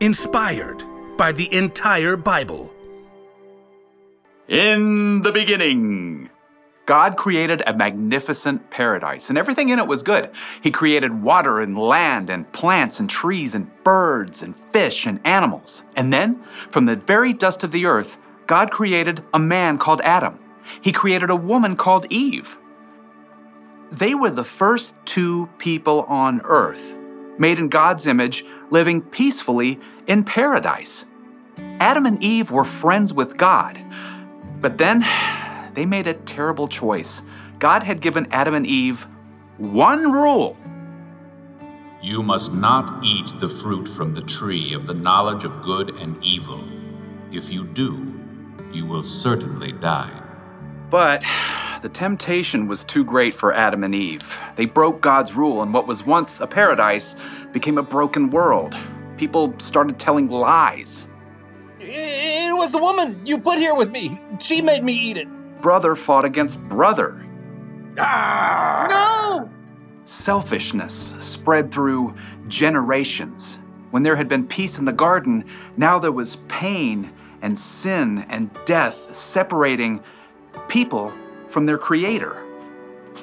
Inspired by the entire Bible. In the beginning, God created a magnificent paradise, and everything in it was good. He created water and land, and plants and trees, and birds and fish and animals. And then, from the very dust of the earth, God created a man called Adam. He created a woman called Eve. They were the first two people on earth, made in God's image, living peacefully in paradise. Adam and Eve were friends with God. But then they made a terrible choice. God had given Adam and Eve one rule You must not eat the fruit from the tree of the knowledge of good and evil. If you do, you will certainly die. But the temptation was too great for Adam and Eve. They broke God's rule, and what was once a paradise became a broken world. People started telling lies. It was the woman you put here with me. She made me eat it. Brother fought against brother. Ah! No! Selfishness spread through generations. When there had been peace in the garden, now there was pain and sin and death separating people from their creator.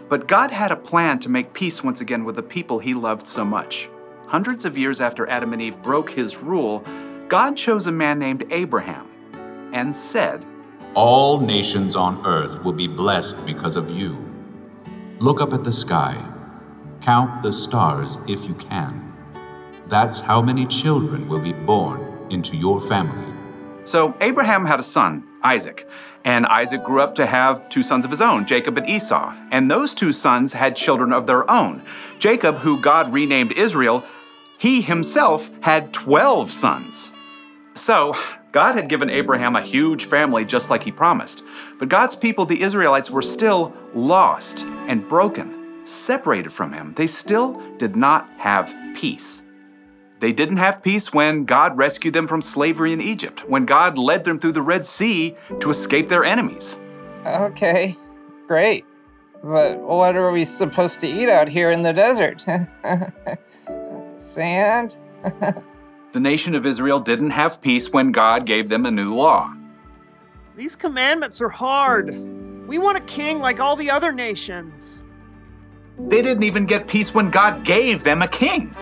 But God had a plan to make peace once again with the people he loved so much. Hundreds of years after Adam and Eve broke his rule, God chose a man named Abraham and said, All nations on earth will be blessed because of you. Look up at the sky. Count the stars if you can. That's how many children will be born into your family. So Abraham had a son, Isaac, and Isaac grew up to have two sons of his own, Jacob and Esau. And those two sons had children of their own. Jacob, who God renamed Israel, he himself had 12 sons. So, God had given Abraham a huge family just like he promised. But God's people, the Israelites, were still lost and broken, separated from him. They still did not have peace. They didn't have peace when God rescued them from slavery in Egypt, when God led them through the Red Sea to escape their enemies. Okay, great. But what are we supposed to eat out here in the desert? Sand? The nation of Israel didn't have peace when God gave them a new law. These commandments are hard. We want a king like all the other nations. They didn't even get peace when God gave them a king.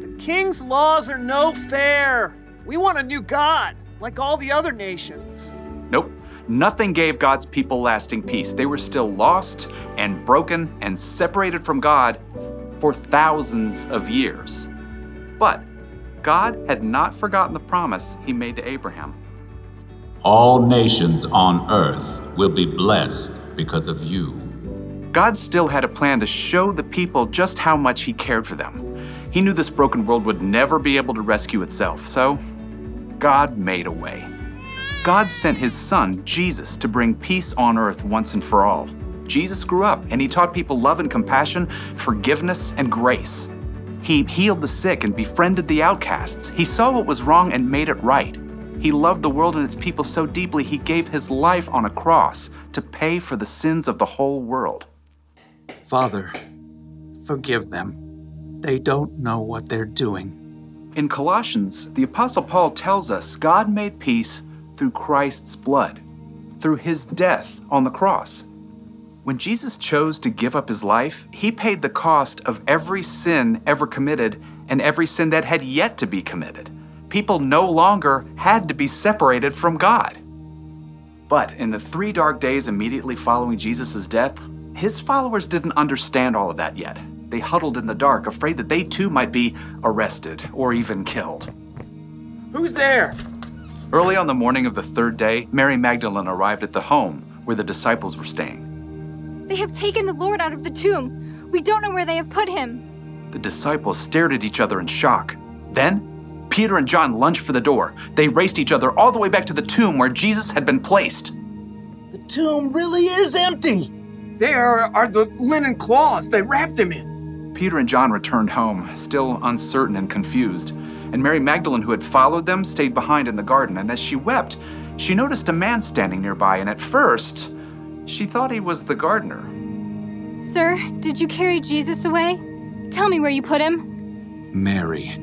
The king's laws are no fair. We want a new God like all the other nations. Nope, nothing gave God's people lasting peace. They were still lost and broken and separated from God for thousands of years. But God had not forgotten the promise he made to Abraham. All nations on earth will be blessed because of you. God still had a plan to show the people just how much he cared for them. He knew this broken world would never be able to rescue itself, so God made a way. God sent his son, Jesus, to bring peace on earth once and for all. Jesus grew up and he taught people love and compassion, forgiveness and grace. He healed the sick and befriended the outcasts. He saw what was wrong and made it right. He loved the world and its people so deeply he gave his life on a cross to pay for the sins of the whole world. Father, forgive them. They don't know what they're doing. In Colossians, the Apostle Paul tells us God made peace through Christ's blood, through his death on the cross. When Jesus chose to give up his life, he paid the cost of every sin ever committed and every sin that had yet to be committed. People no longer had to be separated from God. But in the three dark days immediately following Jesus' death, his followers didn't understand all of that yet. They huddled in the dark, afraid that they too might be arrested or even killed. Who's there? Early on the morning of the third day, Mary Magdalene arrived at the home where the disciples were staying. They have taken the Lord out of the tomb. We don't know where they have put him. The disciples stared at each other in shock. Then Peter and John lunged for the door. They raced each other all the way back to the tomb where Jesus had been placed. The tomb really is empty. There are the linen cloths they wrapped him in. Peter and John returned home, still uncertain and confused. And Mary Magdalene, who had followed them, stayed behind in the garden. And as she wept, she noticed a man standing nearby. And at first, she thought he was the gardener. Sir, did you carry Jesus away? Tell me where you put him. Mary.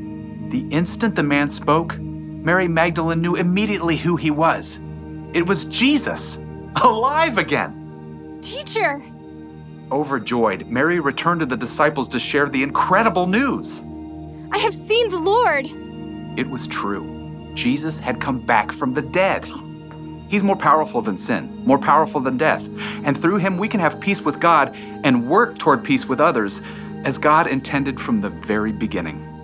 The instant the man spoke, Mary Magdalene knew immediately who he was. It was Jesus, alive again. Teacher! Overjoyed, Mary returned to the disciples to share the incredible news. I have seen the Lord! It was true. Jesus had come back from the dead. He's more powerful than sin, more powerful than death. And through him, we can have peace with God and work toward peace with others as God intended from the very beginning.